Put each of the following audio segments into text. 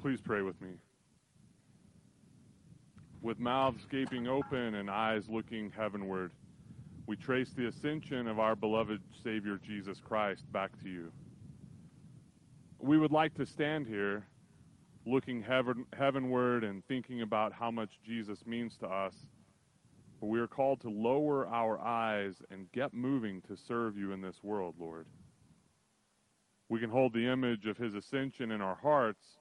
Please pray with me. With mouths gaping open and eyes looking heavenward, we trace the ascension of our beloved Savior Jesus Christ back to you. We would like to stand here looking heaven, heavenward and thinking about how much Jesus means to us. But we are called to lower our eyes and get moving to serve you in this world, Lord. We can hold the image of his ascension in our hearts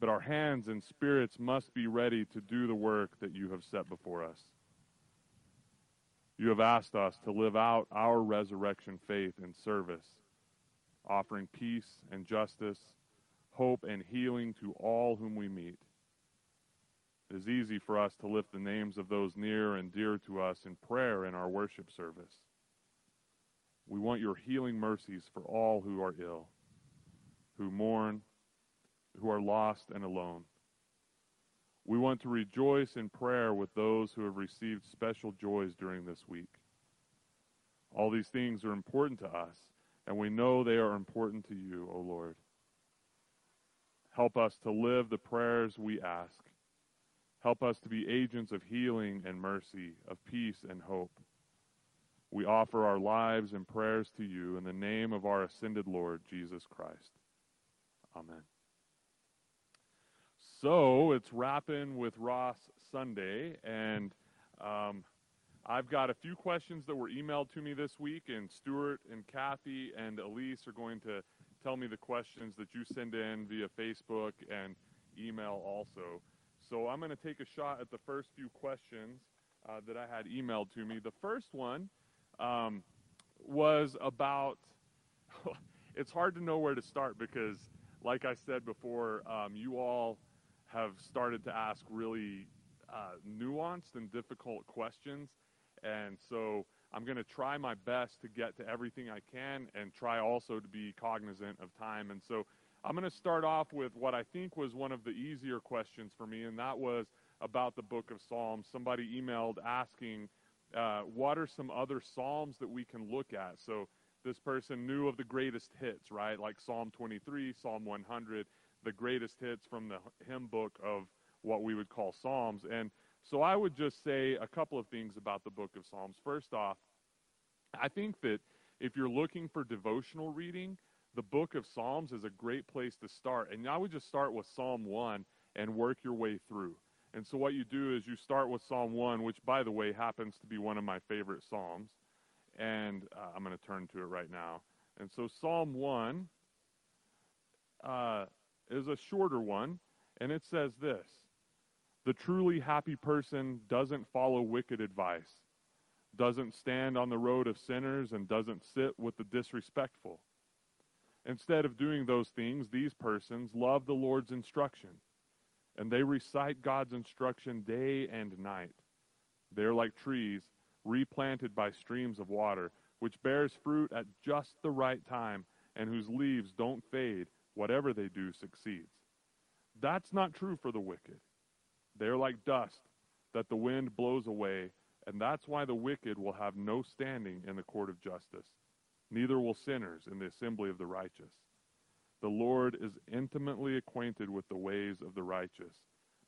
but our hands and spirits must be ready to do the work that you have set before us. You have asked us to live out our resurrection faith in service, offering peace and justice, hope and healing to all whom we meet. It is easy for us to lift the names of those near and dear to us in prayer in our worship service. We want your healing mercies for all who are ill, who mourn, who are lost and alone. We want to rejoice in prayer with those who have received special joys during this week. All these things are important to us, and we know they are important to you, O Lord. Help us to live the prayers we ask. Help us to be agents of healing and mercy, of peace and hope. We offer our lives and prayers to you in the name of our ascended Lord, Jesus Christ. Amen. So it's rapping with Ross Sunday, and um, I've got a few questions that were emailed to me this week, and Stuart and Kathy and Elise are going to tell me the questions that you send in via Facebook and email also. So I'm going to take a shot at the first few questions uh, that I had emailed to me. The first one um, was about. it's hard to know where to start because, like I said before, um, you all have started to ask really uh, nuanced and difficult questions. And so I'm going to try my best to get to everything I can and try also to be cognizant of time. And so I'm going to start off with what I think was one of the easier questions for me, and that was about the book of Psalms. Somebody emailed asking, uh, what are some other Psalms that we can look at? So this person knew of the greatest hits, right? Like Psalm 23, Psalm 100 the greatest hits from the hymn book of what we would call Psalms. And so I would just say a couple of things about the book of Psalms. First off, I think that if you're looking for devotional reading, the book of Psalms is a great place to start. And I would just start with Psalm 1 and work your way through. And so what you do is you start with Psalm 1, which, by the way, happens to be one of my favorite Psalms. And uh, I'm going to turn to it right now. And so Psalm 1, uh, is a shorter one, and it says this The truly happy person doesn't follow wicked advice, doesn't stand on the road of sinners, and doesn't sit with the disrespectful. Instead of doing those things, these persons love the Lord's instruction, and they recite God's instruction day and night. They are like trees replanted by streams of water, which bears fruit at just the right time, and whose leaves don't fade whatever they do succeeds. That's not true for the wicked. They're like dust that the wind blows away, and that's why the wicked will have no standing in the court of justice. Neither will sinners in the assembly of the righteous. The Lord is intimately acquainted with the ways of the righteous,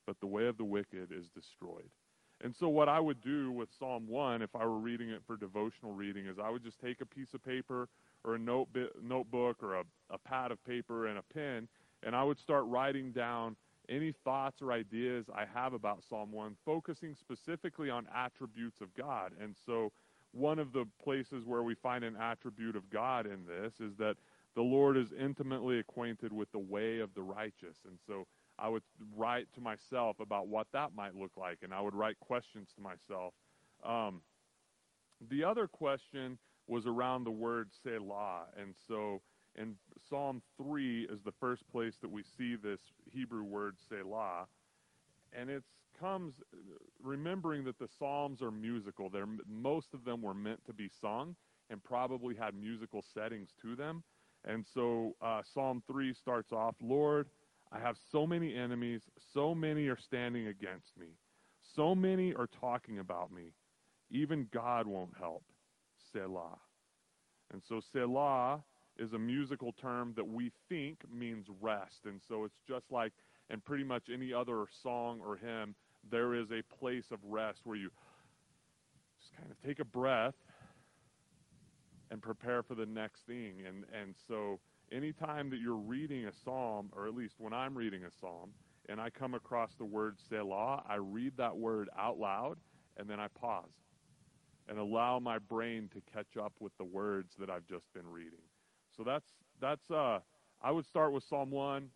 but the way of the wicked is destroyed. And so, what I would do with Psalm 1, if I were reading it for devotional reading, is I would just take a piece of paper or a note notebook or a, a pad of paper and a pen, and I would start writing down any thoughts or ideas I have about Psalm 1, focusing specifically on attributes of God. And so, one of the places where we find an attribute of God in this is that the Lord is intimately acquainted with the way of the righteous. And so, I would write to myself about what that might look like, and I would write questions to myself. Um, the other question was around the word Selah. And so in Psalm 3 is the first place that we see this Hebrew word Selah. And it comes remembering that the Psalms are musical. They're, most of them were meant to be sung and probably had musical settings to them. And so uh, Psalm 3 starts off Lord, I have so many enemies, so many are standing against me, so many are talking about me. Even God won't help. Selah. And so Selah is a musical term that we think means rest. And so it's just like in pretty much any other song or hymn, there is a place of rest where you just kind of take a breath and prepare for the next thing. And, and so anytime that you're reading a psalm, or at least when I'm reading a psalm, and I come across the word Selah, I read that word out loud and then I pause and allow my brain to catch up with the words that I've just been reading. So that's that's uh I would start with Psalm 1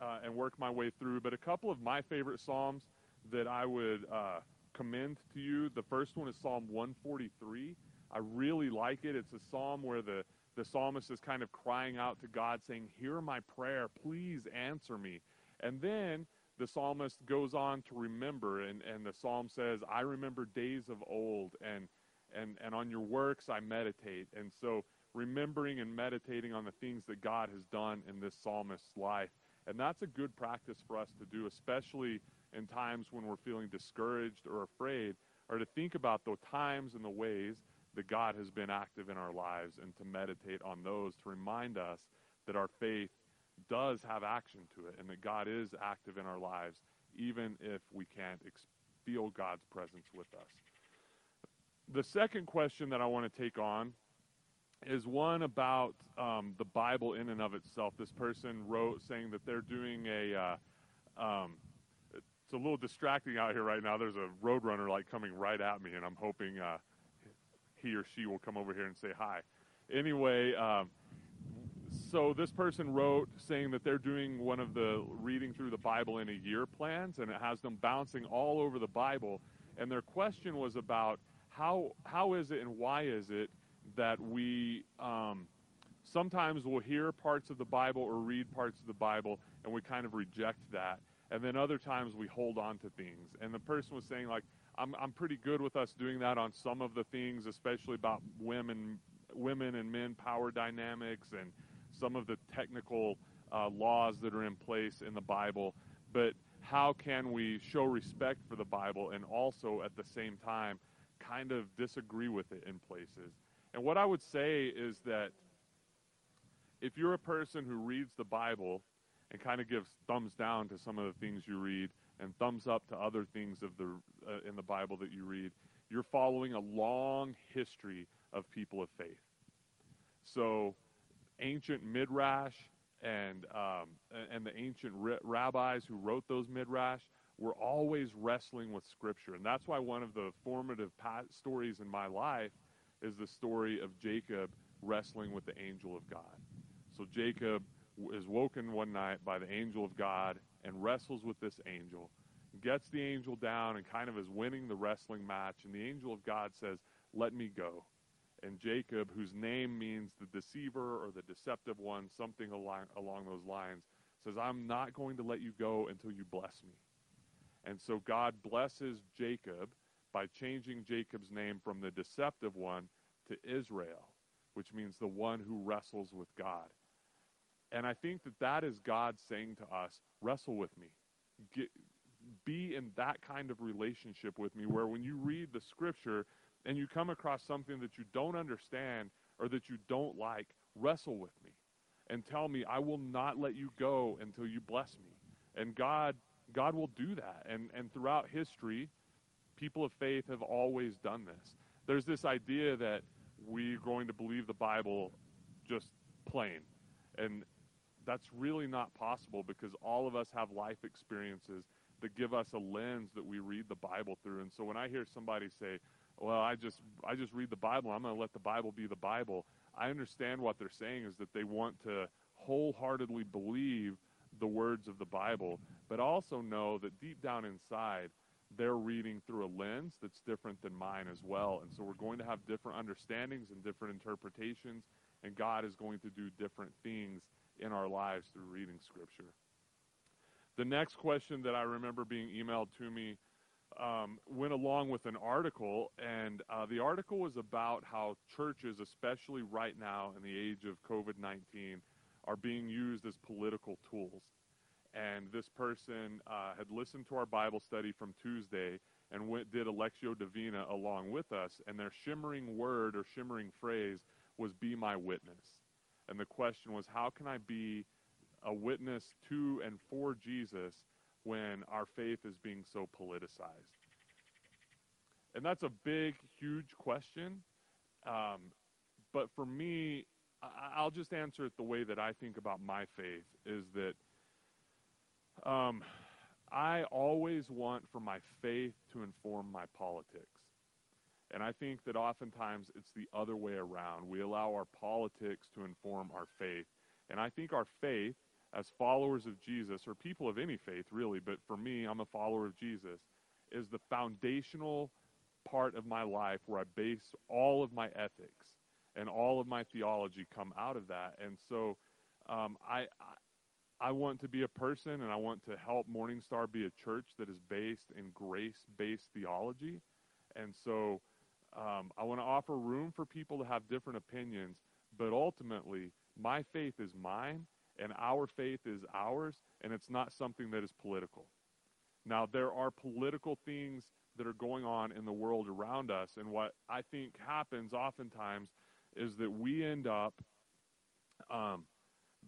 uh, and work my way through, but a couple of my favorite psalms that I would uh, commend to you. The first one is Psalm 143. I really like it. It's a psalm where the the psalmist is kind of crying out to God saying, "Hear my prayer, please answer me." And then the psalmist goes on to remember, and, and the psalm says, I remember days of old, and, and, and on your works I meditate. And so, remembering and meditating on the things that God has done in this psalmist's life. And that's a good practice for us to do, especially in times when we're feeling discouraged or afraid, or to think about the times and the ways that God has been active in our lives and to meditate on those to remind us that our faith does have action to it and that God is active in our lives, even if we can't feel God's presence with us. The second question that I want to take on is one about um, the Bible in and of itself. This person wrote saying that they're doing a. Uh, um, it's a little distracting out here right now. There's a roadrunner like coming right at me, and I'm hoping uh, he or she will come over here and say hi. Anyway, um, so this person wrote saying that they're doing one of the reading through the Bible in a year plans, and it has them bouncing all over the Bible. And their question was about how how is it and why is it that we um, sometimes will hear parts of the Bible or read parts of the Bible and we kind of reject that, and then other times we hold on to things. And the person was saying like. I'm, I'm pretty good with us doing that on some of the things, especially about women, women and men power dynamics and some of the technical uh, laws that are in place in the Bible, but how can we show respect for the Bible and also at the same time kind of disagree with it in places? And what I would say is that if you're a person who reads the Bible and kind of gives thumbs down to some of the things you read and thumbs up to other things of the uh, in the Bible that you read, you're following a long history of people of faith. So ancient midrash and um, and the ancient rabbis who wrote those midrash were always wrestling with scripture, and that's why one of the formative stories in my life is the story of Jacob wrestling with the angel of God. So Jacob is woken one night by the angel of God and wrestles with this angel, gets the angel down, and kind of is winning the wrestling match. And the angel of God says, "Let me go." and Jacob, whose name means the deceiver or the deceptive one, something along, along those lines, says, I'm not going to let you go until you bless me. And so God blesses Jacob by changing Jacob's name from the deceptive one to Israel, which means the one who wrestles with God. And I think that that is God saying to us, wrestle with me. Get, be in that kind of relationship with me where when you read the scripture, and you come across something that you don't understand or that you don't like, wrestle with me and tell me, I will not let you go until you bless me. And God, God will do that. And, and throughout history, people of faith have always done this. There's this idea that we're going to believe the Bible just plain. And that's really not possible because all of us have life experiences that give us a lens that we read the Bible through. And so when I hear somebody say, well, I just I just read the Bible. I'm going to let the Bible be the Bible. I understand what they're saying is that they want to wholeheartedly believe the words of the Bible, but also know that deep down inside they're reading through a lens that's different than mine as well. And so we're going to have different understandings and different interpretations, and God is going to do different things in our lives through reading Scripture. The next question that I remember being emailed to me um, went along with an article, and uh, the article was about how churches, especially right now in the age of COVID 19, are being used as political tools. And this person uh, had listened to our Bible study from Tuesday and went, did a Lectio Divina along with us, and their shimmering word or shimmering phrase was, Be my witness. and the question was, how can I be a witness to and for Jesus when our faith is being so politicized? And that's a big, huge question. Um, but for me, I- will just answer it the way that I think about my faith is that um, I always want for my faith to inform my politics. And I think that oftentimes it's the other way around. We allow our politics to inform our faith. And I think our faith, as followers of Jesus, or people of any faith really, but for me, I'm a follower of Jesus, is the foundational part of my life where I base all of my ethics and all of my theology come out of that. And so um, I, I want to be a person and I want to help Morning Star be a church that is based in grace based theology. And so um, I want to offer room for people to have different opinions, but ultimately, my faith is mine and our faith is ours, and it's not something that is political. Now, there are political things that are going on in the world around us, and what I think happens oftentimes is that we end up um,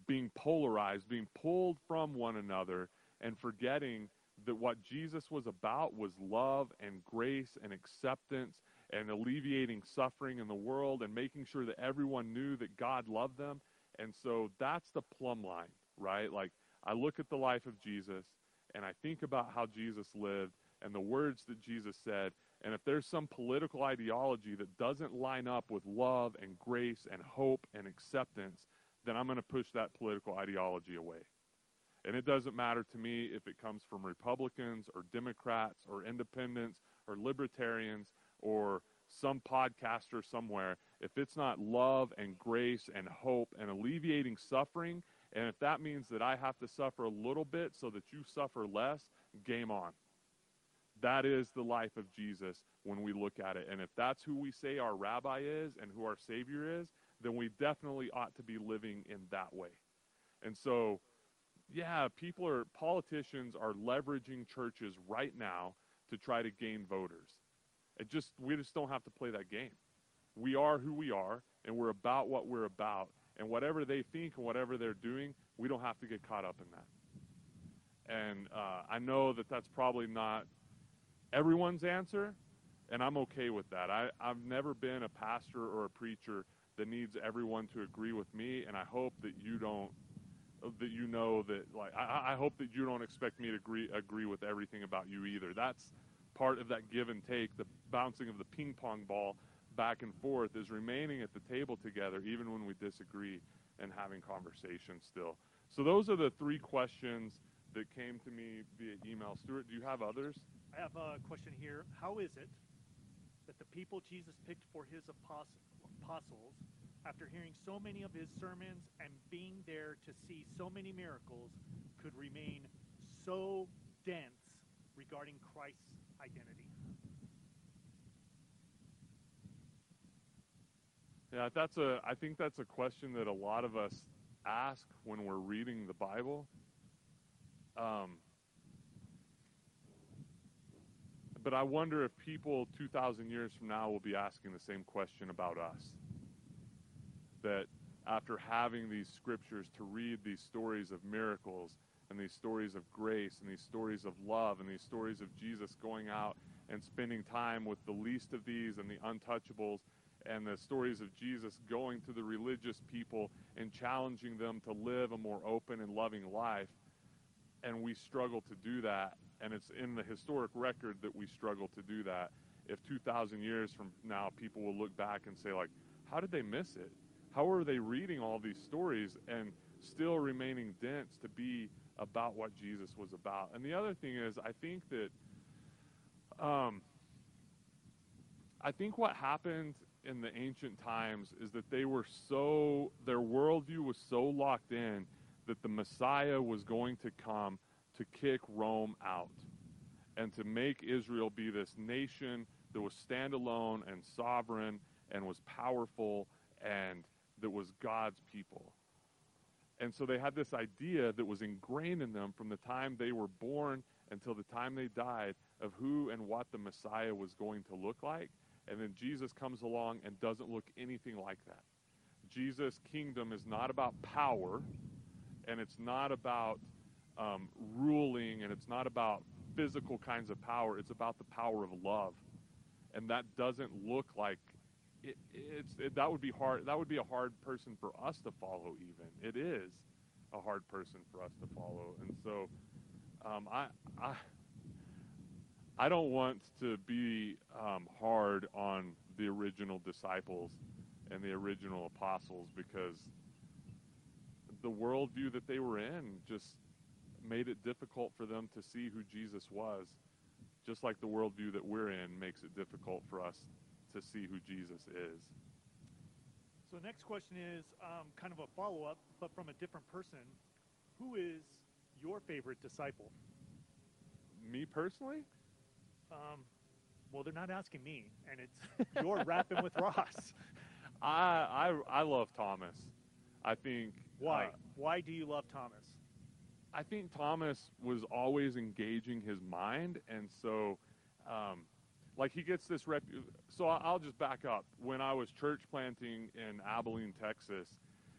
being polarized, being pulled from one another, and forgetting that what Jesus was about was love and grace and acceptance and alleviating suffering in the world and making sure that everyone knew that God loved them. And so that's the plumb line, right? Like I look at the life of Jesus and I think about how Jesus lived and the words that Jesus said. And if there's some political ideology that doesn't line up with love and grace and hope and acceptance, then I'm going to push that political ideology away. And it doesn't matter to me if it comes from Republicans or Democrats or independents or libertarians or some podcaster somewhere, if it's not love and grace and hope and alleviating suffering, and if that means that I have to suffer a little bit so that you suffer less, game on. That is the life of Jesus when we look at it. And if that's who we say our rabbi is and who our Savior is, then we definitely ought to be living in that way. And so, yeah, people are, politicians are leveraging churches right now to try to gain voters. It just we just don't have to play that game. We are who we are, and we're about what we're about. And whatever they think and whatever they're doing, we don't have to get caught up in that. And uh, I know that that's probably not everyone's answer, and I'm okay with that. I, I've never been a pastor or a preacher that needs everyone to agree with me, and I hope that you don't that you know that like I, I hope that you don't expect me to agree agree with everything about you either. That's part of that give and take, the bouncing of the ping pong ball back and forth, is remaining at the table together, even when we disagree, and having conversations still. So those are the three questions that came to me via email. Stuart, do you have others? I have a question here. How is it that the people Jesus picked for his apostles, after hearing so many of his sermons and being there to see so many miracles, could remain so dense regarding Christ's identity? Yeah, that's a. I think that's a question that a lot of us ask when we're reading the Bible. Um, but I wonder if people 2,000 years from now will be asking the same question about us. That after having these scriptures to read these stories of miracles and these stories of grace and these stories of love and these stories of Jesus going out and spending time with the least of these and the untouchables and the stories of Jesus going to the religious people and challenging them to live a more open and loving life. And we struggle to do that. And it's in the historic record that we struggle to do that. If 2,000 years from now, people will look back and say, like, how did they miss it? How are they reading all these stories and still remaining dense to be about what Jesus was about. And the other thing is, I think that, um, I think what happened in the ancient times is that they were so, their worldview was so locked in that the Messiah was going to come to kick Rome out and to make Israel be this nation that was standalone and sovereign and was powerful and that was God's people. And so they had this idea that was ingrained in them from the time they were born until the time they died of who and what the Messiah was going to look like. And then Jesus comes along and doesn't look anything like that. Jesus' kingdom is not about power, and it's not about um, ruling, and it's not about physical kinds of power. It's about the power of love, and that doesn't look like it, it's it, that would be hard. That would be a hard person for us to follow. Even it is a hard person for us to follow, and so um, I I I don't want to be um, hard on the original disciples and the original apostles because the worldview that they were in just made it difficult for them to see who Jesus was, just like the worldview that we're in makes it difficult for us to see who Jesus is. So next question is um, kind of a follow up, but from a different person. Who is your favorite disciple? Me personally? Um, well, they're not asking me, and it's you're rapping with Ross. I, I I love Thomas. I think Why? uh, Why do you love Thomas? I think Thomas was always engaging his mind, and so, um, like he gets this rep. So I'll just back up. When I was church planting in Abilene, Texas,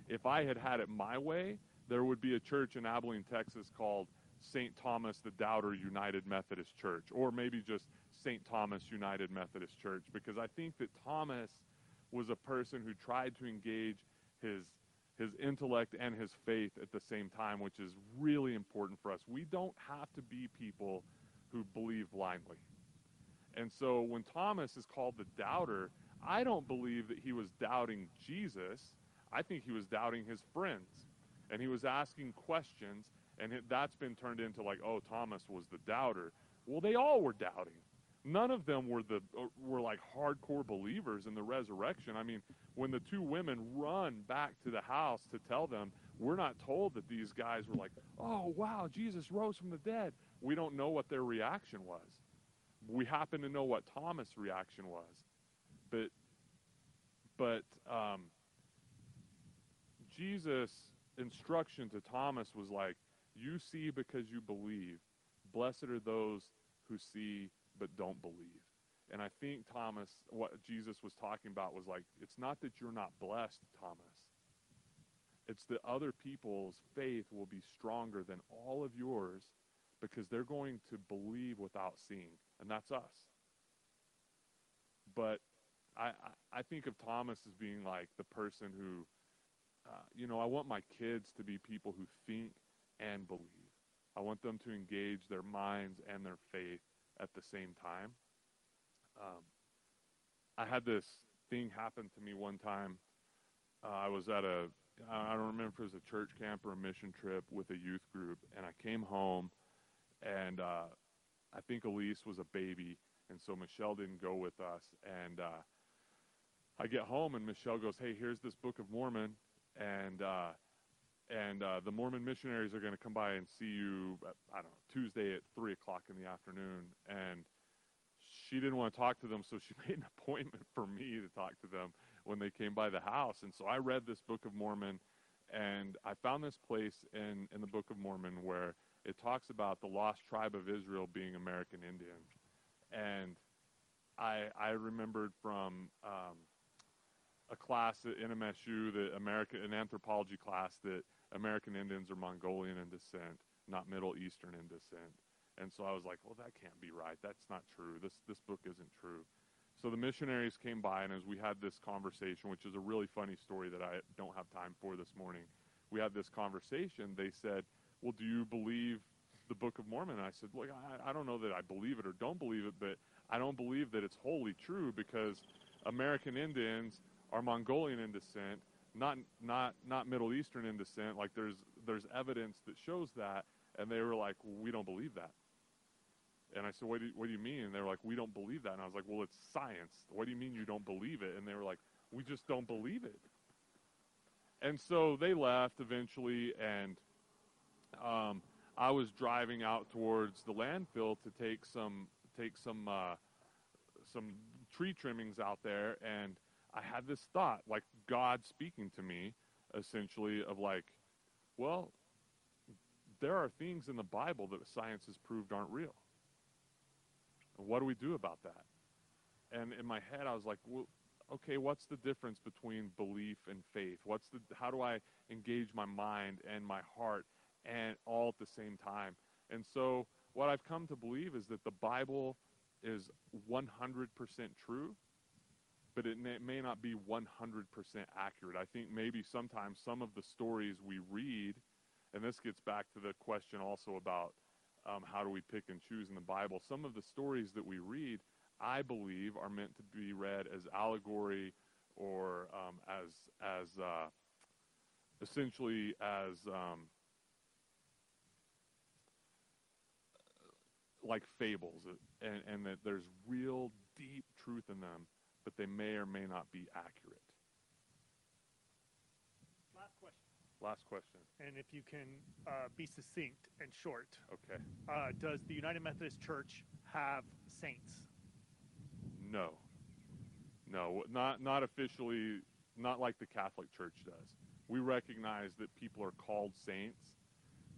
if I had had it my way, there would be a church in Abilene, Texas called St. Thomas the Doubter United Methodist Church, or maybe just St. Thomas United Methodist Church, because I think that Thomas was a person who tried to engage his his intellect and his faith at the same time, which is really important for us. We don't have to be people who believe blindly. And so when Thomas is called the doubter, I don't believe that he was doubting Jesus. I think he was doubting his friends. And he was asking questions, and that's been turned into like, oh, Thomas was the doubter. Well, they all were doubting. None of them were the uh, were like hardcore believers in the resurrection. I mean, when the two women run back to the house to tell them, we're not told that these guys were like, "Oh, wow, Jesus rose from the dead." We don't know what their reaction was. We happen to know what Thomas' reaction was, but but um, Jesus' instruction to Thomas was like, "You see because you believe. Blessed are those who see but don't believe." And I think Thomas, what Jesus was talking about was like, it's not that you're not blessed, Thomas. It's that other people's faith will be stronger than all of yours because they're going to believe without seeing, and that's us. But I, I, think of Thomas as being like the person who, uh, you know, I want my kids to be people who think and believe. I want them to engage their minds and their faith at the same time. Um, I had this thing happen to me one time. Uh, I was at a, I don't remember if it was a church camp or a mission trip with a youth group, and I came home, and uh, I think Elise was a baby, and so Michelle didn't go with us. And uh, I get home, and Michelle goes, "Hey, here's this Book of Mormon, and uh, and uh, the Mormon missionaries are going to come by and see you. At, I don't know Tuesday at three o'clock in the afternoon." And she didn't want to talk to them, so she made an appointment for me to talk to them when they came by the house. And so I read this Book of Mormon, and I found this place in, in the Book of Mormon where it talks about the lost tribe of Israel being American Indians. And I, I remembered from um, a class at NMSU, the American, an anthropology class, that American Indians are Mongolian in descent, not Middle Eastern in descent. And so I was like, well, that can't be right. That's not true. This, this book isn't true. So the missionaries came by, and as we had this conversation, which is a really funny story that I don't have time for this morning, we had this conversation. They said, well, do you believe the Book of Mormon? And I said, look, I, I don't know that I believe it or don't believe it, but I don't believe that it's wholly true because American Indians are Mongolian in descent, not not not Middle Eastern in descent. Like there's there's evidence that shows that, and they were like, well, we don't believe that. And I said, what do, you, what do you mean? And they were like, we don't believe that. And I was like, well, it's science. What do you mean you don't believe it? And they were like, we just don't believe it. And so they left eventually, and um, I was driving out towards the landfill to take some take some uh, some tree trimmings out there, and I had this thought, like God speaking to me, essentially, of like, well, there are things in the Bible that science has proved aren't real. What do we do about that? And in my head, I was like, well, okay, what's the difference between belief and faith? What's the how do I engage my mind and my heart and all at the same time? And so what I've come to believe is that the Bible is 100% true, but it may, not be 100% accurate. I think maybe sometimes some of the stories we read, and this gets back to the question also about um, how do we pick and choose in the Bible, some of the stories that we read, I believe, are meant to be read as allegory or um, as, as uh, essentially as. Um, like fables, and, and that there's real deep truth in them, but they may or may not be accurate. Last question. Last question. And if you can uh, be succinct and short, Okay. uh, does the United Methodist Church have saints? No. No, not not officially, not like the Catholic Church does. We recognize that people are called saints,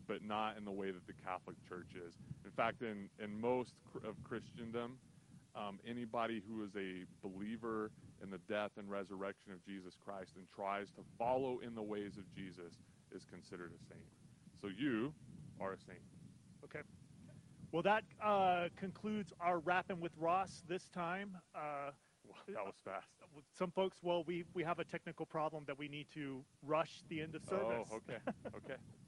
but not in the way that the Catholic Church is. In fact, in, in most of Christendom, um, anybody who is a believer in the death and resurrection of Jesus Christ and tries to follow in the ways of Jesus is considered a saint. So you are a saint. Okay. Well, that uh, concludes our Rapping with Ross this time. Uh, that was fast. some folks, well, we, we have a technical problem that we need to rush the end of service. Oh, okay, okay.